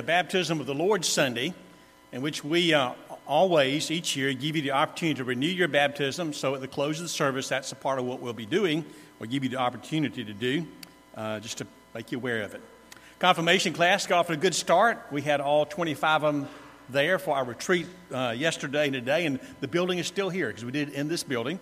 the baptism of the Lord's Sunday, in which we uh, always, each year, give you the opportunity to renew your baptism. So at the close of the service, that's a part of what we'll be doing, or give you the opportunity to do, uh, just to make you aware of it. Confirmation class got off a good start. We had all 25 of them there for our retreat uh, yesterday and today, and the building is still here because we did it in this building.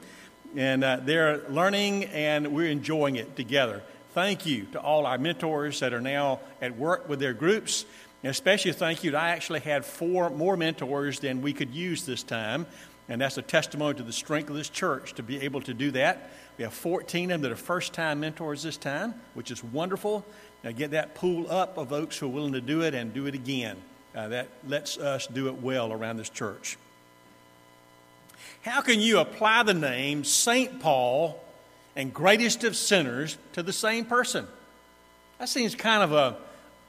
And uh, they're learning and we're enjoying it together. Thank you to all our mentors that are now at work with their groups. And especially thank you. I actually had four more mentors than we could use this time. And that's a testimony to the strength of this church to be able to do that. We have 14 of them that are first time mentors this time, which is wonderful. Now get that pool up of folks who are willing to do it and do it again. Uh, that lets us do it well around this church. How can you apply the name St. Paul and greatest of sinners to the same person? That seems kind of a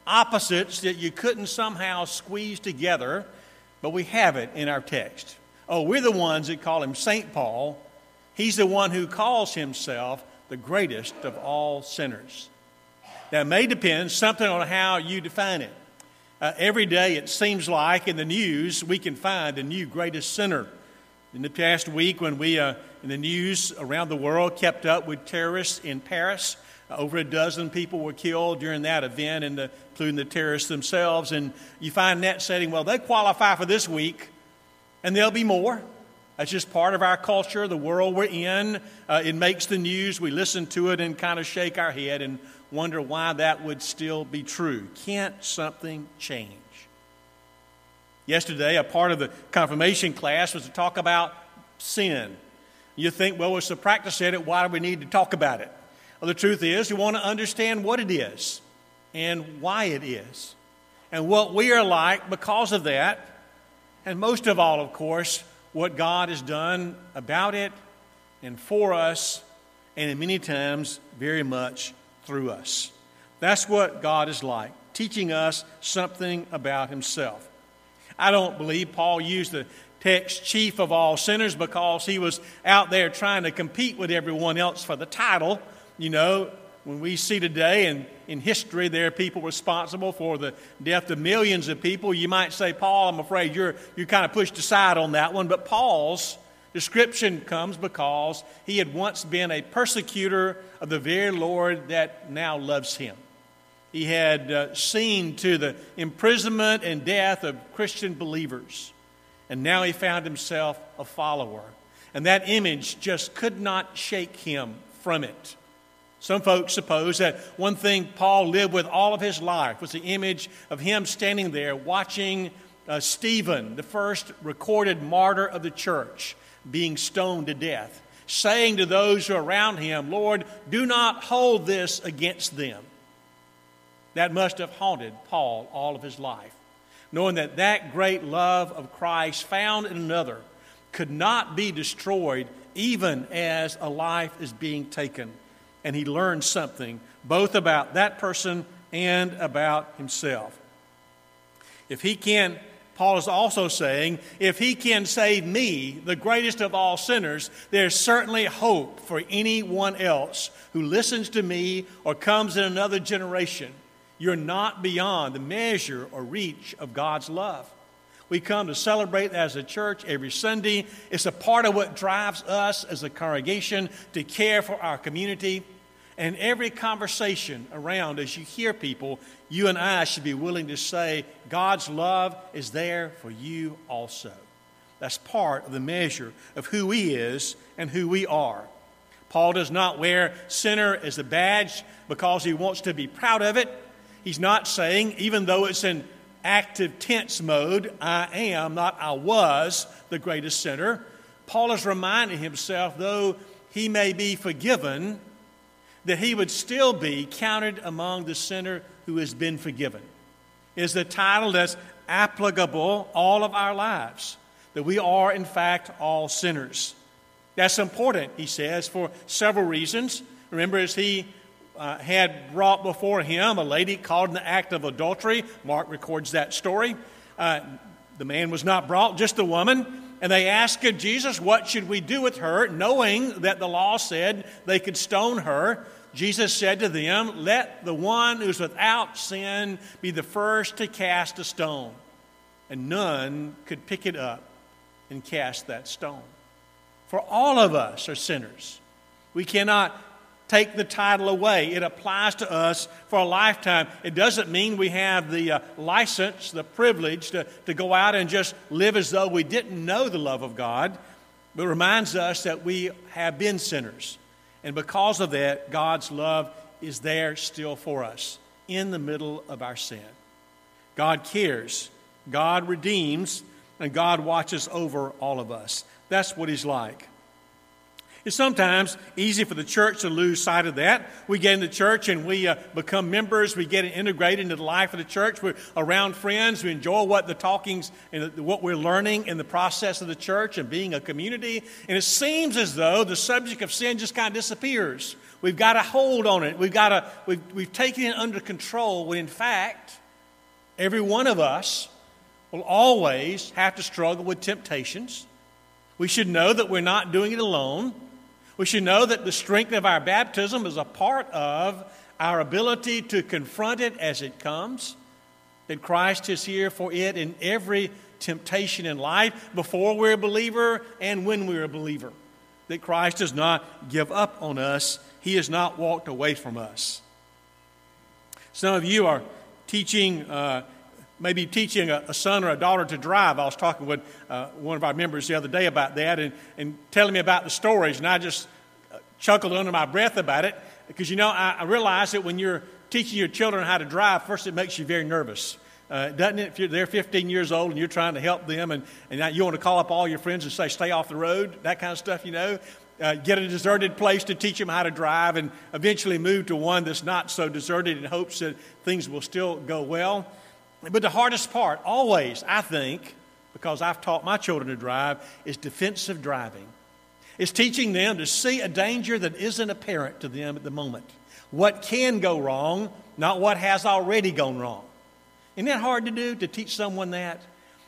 opposites that you couldn't somehow squeeze together, but we have it in our text. Oh, we're the ones that call him St. Paul. He's the one who calls himself the greatest of all sinners. It may depend something on how you define it. Uh, every day, it seems like in the news, we can find a new greatest sinner. In the past week, when we, uh, in the news around the world, kept up with terrorists in Paris, over a dozen people were killed during that event, and the, including the terrorists themselves. And you find that setting, well, they qualify for this week, and there'll be more. That's just part of our culture, the world we're in. Uh, it makes the news. We listen to it and kind of shake our head and wonder why that would still be true. Can't something change? Yesterday, a part of the confirmation class was to talk about sin. You think, well, what's the practice at it? Why do we need to talk about it? Well, the truth is, you want to understand what it is and why it is, and what we are like because of that, and most of all, of course, what God has done about it and for us, and in many times, very much through us. That's what God is like, teaching us something about Himself. I don't believe Paul used the text chief of all sinners because he was out there trying to compete with everyone else for the title. You know, when we see today and in history there are people responsible for the death of millions of people, you might say, Paul, I'm afraid you're, you're kind of pushed aside on that one. But Paul's description comes because he had once been a persecutor of the very Lord that now loves him. He had uh, seen to the imprisonment and death of Christian believers, and now he found himself a follower. And that image just could not shake him from it. Some folks suppose that one thing Paul lived with all of his life was the image of him standing there watching uh, Stephen, the first recorded martyr of the church, being stoned to death, saying to those who are around him, Lord, do not hold this against them. That must have haunted Paul all of his life, knowing that that great love of Christ found in another could not be destroyed even as a life is being taken. And he learned something both about that person and about himself. If he can, Paul is also saying, if he can save me, the greatest of all sinners, there's certainly hope for anyone else who listens to me or comes in another generation you're not beyond the measure or reach of God's love. We come to celebrate as a church every Sunday. It's a part of what drives us as a congregation to care for our community. And every conversation around, as you hear people, you and I should be willing to say, God's love is there for you also. That's part of the measure of who He is and who we are. Paul does not wear sinner as a badge because he wants to be proud of it. He's not saying, even though it's in active tense mode, I am, not I was, the greatest sinner. Paul is reminding himself, though he may be forgiven, that he would still be counted among the sinner who has been forgiven. Is the title that's applicable all of our lives, that we are, in fact, all sinners. That's important, he says, for several reasons. Remember, as he uh, had brought before him a lady caught in the act of adultery. Mark records that story. Uh, the man was not brought, just the woman. And they asked Jesus, What should we do with her? knowing that the law said they could stone her. Jesus said to them, Let the one who's without sin be the first to cast a stone. And none could pick it up and cast that stone. For all of us are sinners. We cannot take the title away. It applies to us for a lifetime. It doesn't mean we have the uh, license, the privilege to, to go out and just live as though we didn't know the love of God, but reminds us that we have been sinners. And because of that, God's love is there still for us in the middle of our sin. God cares, God redeems, and God watches over all of us. That's what He's like. It's sometimes easy for the church to lose sight of that. We get into church and we uh, become members. We get integrated into the life of the church. We're around friends. We enjoy what the talkings and what we're learning in the process of the church and being a community. And it seems as though the subject of sin just kind of disappears. We've got a hold on it. We've got to, we've, we've taken it under control when in fact, every one of us will always have to struggle with temptations. We should know that we're not doing it alone. We should know that the strength of our baptism is a part of our ability to confront it as it comes, that Christ is here for it in every temptation in life before we're a believer and when we're a believer. That Christ does not give up on us, He has not walked away from us. Some of you are teaching. Uh, maybe teaching a, a, son or a daughter to drive. I was talking with uh, one of our members the other day about that and, and telling me about the stories, and I just uh, chuckled under my breath about it because, you know, I, I realize that when you're teaching your children how to drive, first it makes you very nervous. Uh, doesn't it? If they're 15 years old and you're trying to help them, and, and you want to call up all your friends and say, stay off the road, that kind of stuff, you know. Uh, get a deserted place to teach them how to drive, and eventually move to one that's not so deserted in hopes that things will still go well. But the hardest part, always, I think, because I've taught my children to drive, is defensive driving. It's teaching them to see a danger that isn't apparent to them at the moment. What can go wrong, not what has already gone wrong. Isn't that hard to do, to teach someone that?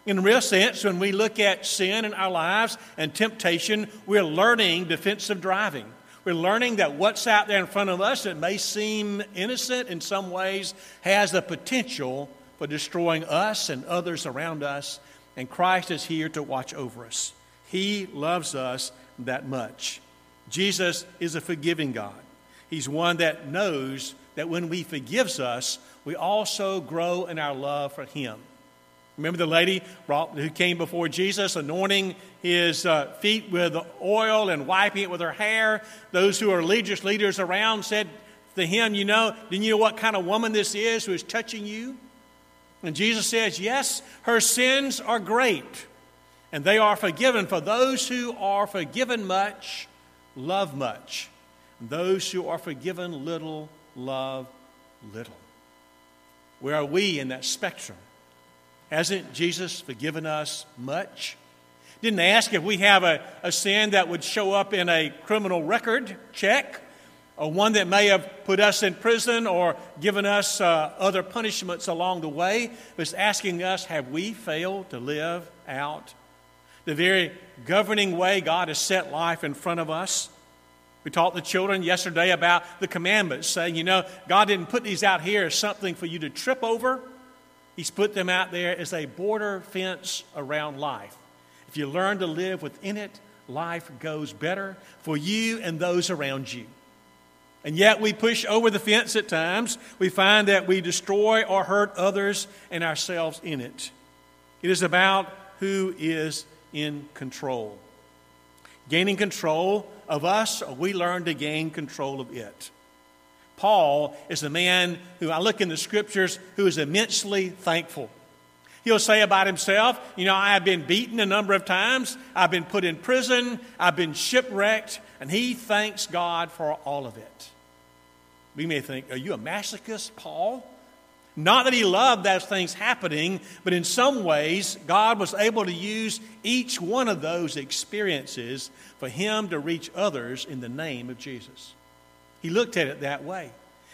In a real sense, when we look at sin in our lives and temptation, we're learning defensive driving. We're learning that what's out there in front of us that may seem innocent in some ways has the potential for destroying us and others around us, and Christ is here to watch over us. He loves us that much. Jesus is a forgiving God. He's one that knows that when He forgives us, we also grow in our love for Him. Remember the lady who came before Jesus, anointing his uh, feet with oil and wiping it with her hair? Those who are religious leaders around said to him, You know, do you know what kind of woman this is who is touching you? And Jesus says, Yes, her sins are great, and they are forgiven. For those who are forgiven much, love much. And those who are forgiven little, love little. Where are we in that spectrum? Hasn't Jesus forgiven us much? Didn't they ask if we have a, a sin that would show up in a criminal record check or one that may have put us in prison or given us uh, other punishments along the way, but asking us, have we failed to live out the very governing way God has set life in front of us? We taught the children yesterday about the commandments, saying, you know, God didn't put these out here as something for you to trip over. He's put them out there as a border fence around life. If you learn to live within it, life goes better for you and those around you. And yet we push over the fence at times. We find that we destroy or hurt others and ourselves in it. It is about who is in control. Gaining control of us, we learn to gain control of it. Paul is a man who I look in the scriptures who is immensely thankful. He'll say about himself, You know, I have been beaten a number of times, I've been put in prison, I've been shipwrecked, and he thanks God for all of it. We may think, Are you a masochist, Paul? Not that he loved those things happening, but in some ways, God was able to use each one of those experiences for him to reach others in the name of Jesus. He looked at it that way.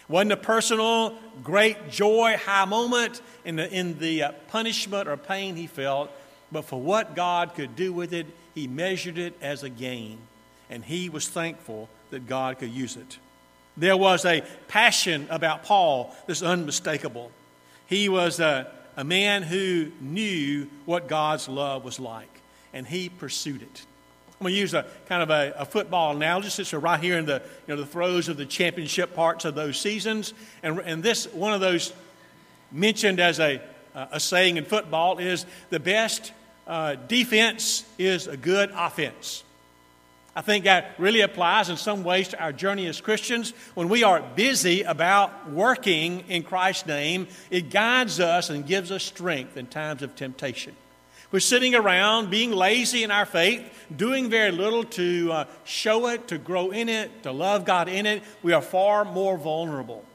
Wasn't a personal, great joy, high moment in the, in the uh, punishment or pain he felt, but for what God could do with it, he measured it as a gain. And he was thankful that God could use it. There was a passion about Paul that's unmistakable. He was a, a man who knew what God's love was like, and he pursued it. I'm going to use a kind of a, a, football analogy So right here in the, you know, the throes of the championship parts of those seasons. And, and this, one of those mentioned as a, a saying in football is the best uh, defense is a good offense. I think that really applies in some ways to our journey as Christians. When we are busy about working in Christ's name, it guides us and gives us strength in times of temptation. We're sitting around being lazy in our faith, doing very little to uh, show it, to grow in it, to love God in it. We are far more vulnerable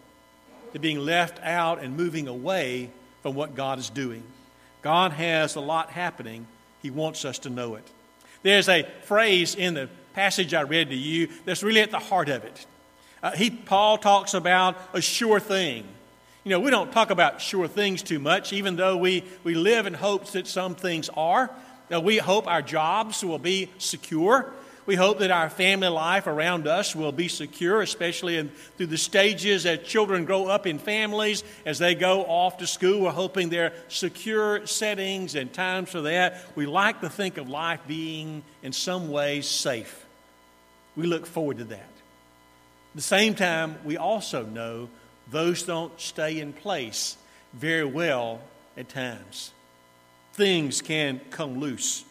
to being left out and moving away from what God is doing. God has a lot happening. He wants us to know it. There's a phrase in the passage I read to you that's really at the heart of it. Uh, he, Paul talks about a sure thing. You know, we don't talk about sure things too much, even though we, we live in hopes that some things are. We hope our jobs will be secure. We hope that our family life around us will be secure, especially in, through the stages as children grow up in families, as they go off to school. We're hoping they're secure settings and times for that. We like to think of life being, in some ways, safe. We look forward to that. At the same time, we also know those don't stay in place very well at times. Things can come loose.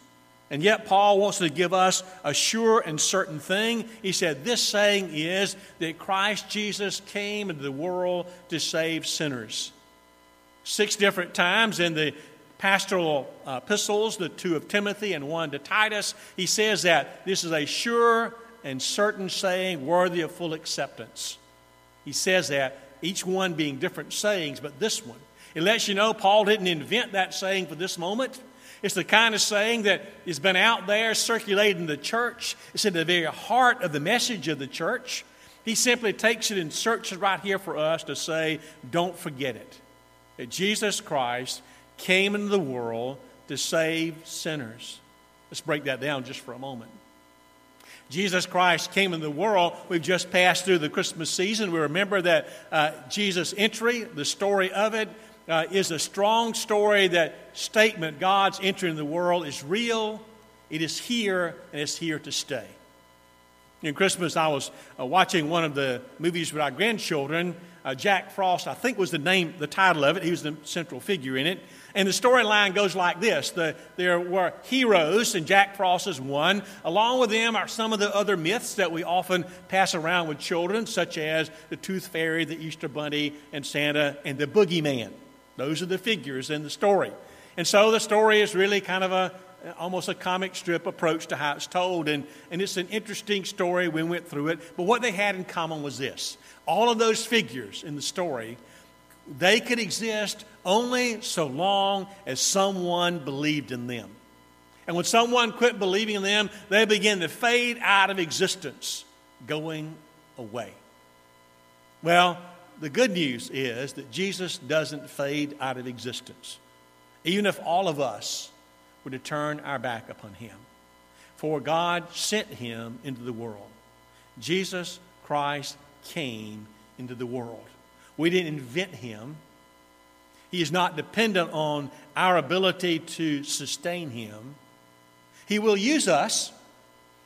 And yet, Paul wants to give us a sure and certain thing. He said, This saying is that Christ Jesus came into the world to save sinners. Six different times in the pastoral uh, epistles, the two of Timothy and one to Titus, he says that this is a sure and certain saying worthy of full acceptance. He says that, each one being different sayings, but this one. It lets you know Paul didn't invent that saying for this moment. It's the kind of saying that has been out there circulating the church. It's in the very heart of the message of the church. He simply takes it and searches right here for us to say, don't forget it. That Jesus Christ came into the world to save sinners. Let's break that down just for a moment. Jesus Christ came into the world. We've just passed through the Christmas season. We remember that uh, Jesus' entry, the story of it, uh, is a strong story that statement God's entry in the world is real, it is here, and it's here to stay. In Christmas, I was uh, watching one of the movies with our grandchildren. Uh, Jack Frost, I think was the name, the title of it. He was the central figure in it. And the storyline goes like this the, There were heroes, and Jack Frost is one. Along with them are some of the other myths that we often pass around with children, such as the Tooth Fairy, the Easter Bunny, and Santa, and the Boogeyman. Those are the figures in the story. And so the story is really kind of a almost a comic strip approach to how it's told. And, and it's an interesting story. We went through it. But what they had in common was this all of those figures in the story, they could exist only so long as someone believed in them. And when someone quit believing in them, they begin to fade out of existence, going away. Well, the good news is that Jesus doesn't fade out of existence, even if all of us were to turn our back upon him. For God sent him into the world. Jesus Christ came into the world. We didn't invent him. He is not dependent on our ability to sustain him. He will use us.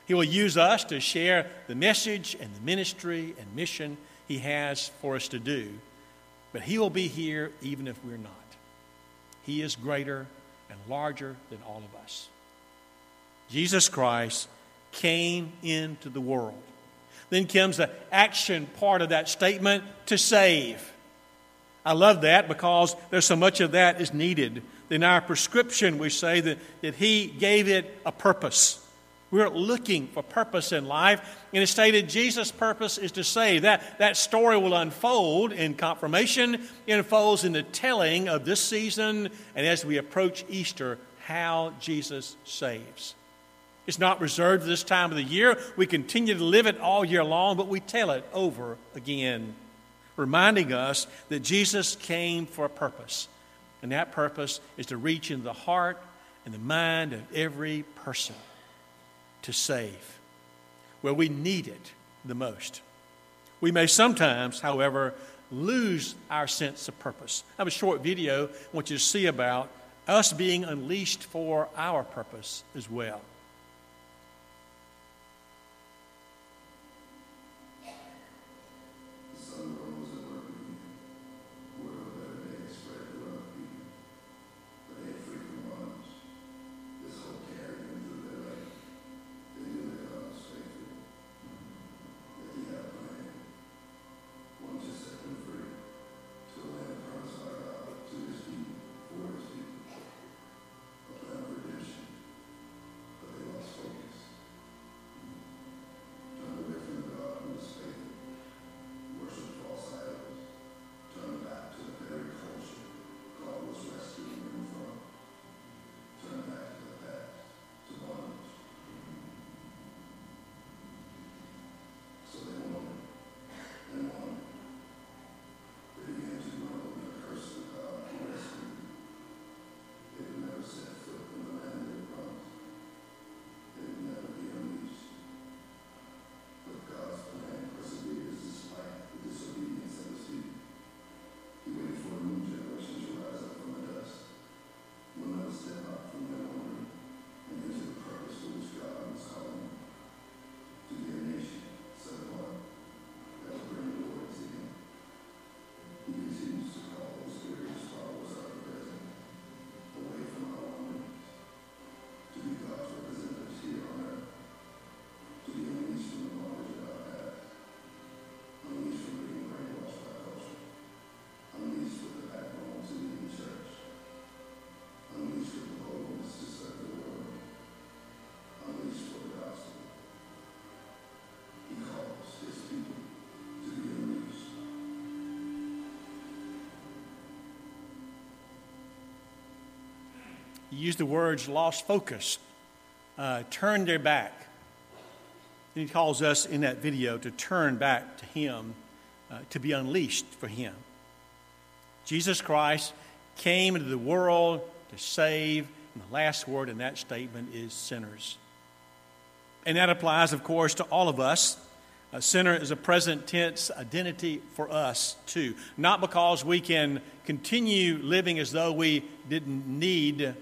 He will use us to share the message and the ministry and mission he has for us to do. But He will be here even if we're not. He is greater and larger than all of us. Jesus Christ came into the world. Then comes the action part of that statement to save. I love that because there's so much of that is needed. In our prescription, we say that, that He gave it a purpose. We're looking for purpose in life. And it's stated Jesus' purpose is to save. That, that story will unfold in confirmation, it unfolds in the telling of this season, and as we approach Easter, how Jesus saves. It's not reserved this time of the year. We continue to live it all year long, but we tell it over again, reminding us that Jesus came for a purpose. And that purpose is to reach into the heart and the mind of every person to save, where we need it the most. We may sometimes, however, lose our sense of purpose. I have a short video I want you to see about us being unleashed for our purpose as well. He used the words lost focus, uh, turned their back. And he calls us in that video to turn back to Him, uh, to be unleashed for Him. Jesus Christ came into the world to save, and the last word in that statement is sinners. And that applies, of course, to all of us. A sinner is a present tense identity for us, too. Not because we can continue living as though we didn't need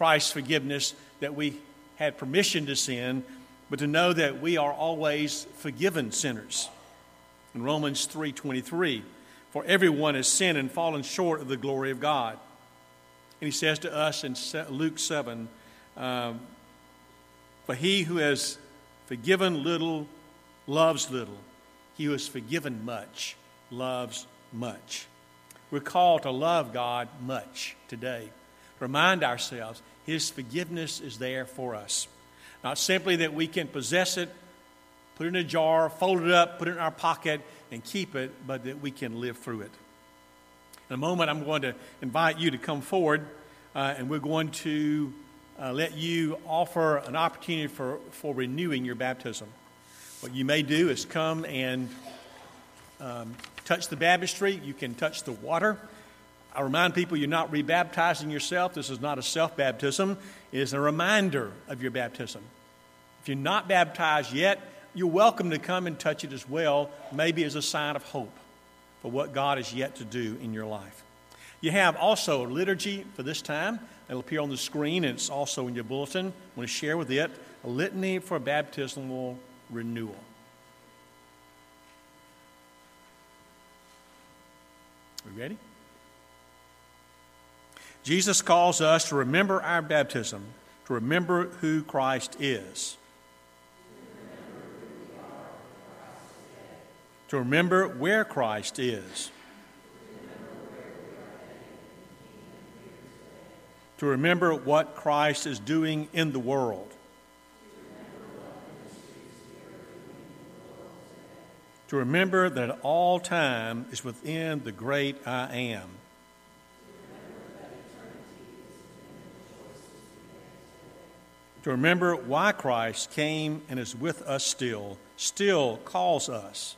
Christ's forgiveness, that we had permission to sin, but to know that we are always forgiven sinners. In Romans 3:23, for everyone has sinned and fallen short of the glory of God. And he says to us in Luke 7, um, for he who has forgiven little loves little. He who has forgiven much loves much. We're called to love God much today remind ourselves His forgiveness is there for us. Not simply that we can possess it, put it in a jar, fold it up, put it in our pocket, and keep it, but that we can live through it. In a moment, I'm going to invite you to come forward, uh, and we're going to uh, let you offer an opportunity for, for renewing your baptism. What you may do is come and um, touch the baptistry. You can touch the water. I remind people you're not rebaptizing yourself. This is not a self baptism, it is a reminder of your baptism. If you're not baptized yet, you're welcome to come and touch it as well, maybe as a sign of hope for what God is yet to do in your life. You have also a liturgy for this time. It'll appear on the screen and it's also in your bulletin. I want to share with it a litany for baptismal renewal. Are we ready? Jesus calls us to remember our baptism, to remember who Christ is. To remember where Christ is. To remember what Christ is doing in the world. To remember that all time is within the great I am. To remember why Christ came and is with us still, still calls us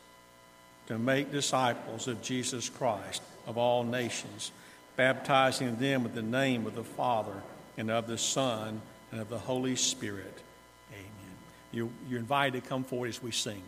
to make disciples of Jesus Christ of all nations, baptizing them with the name of the Father and of the Son and of the Holy Spirit. Amen. You're, you're invited to come forward as we sing.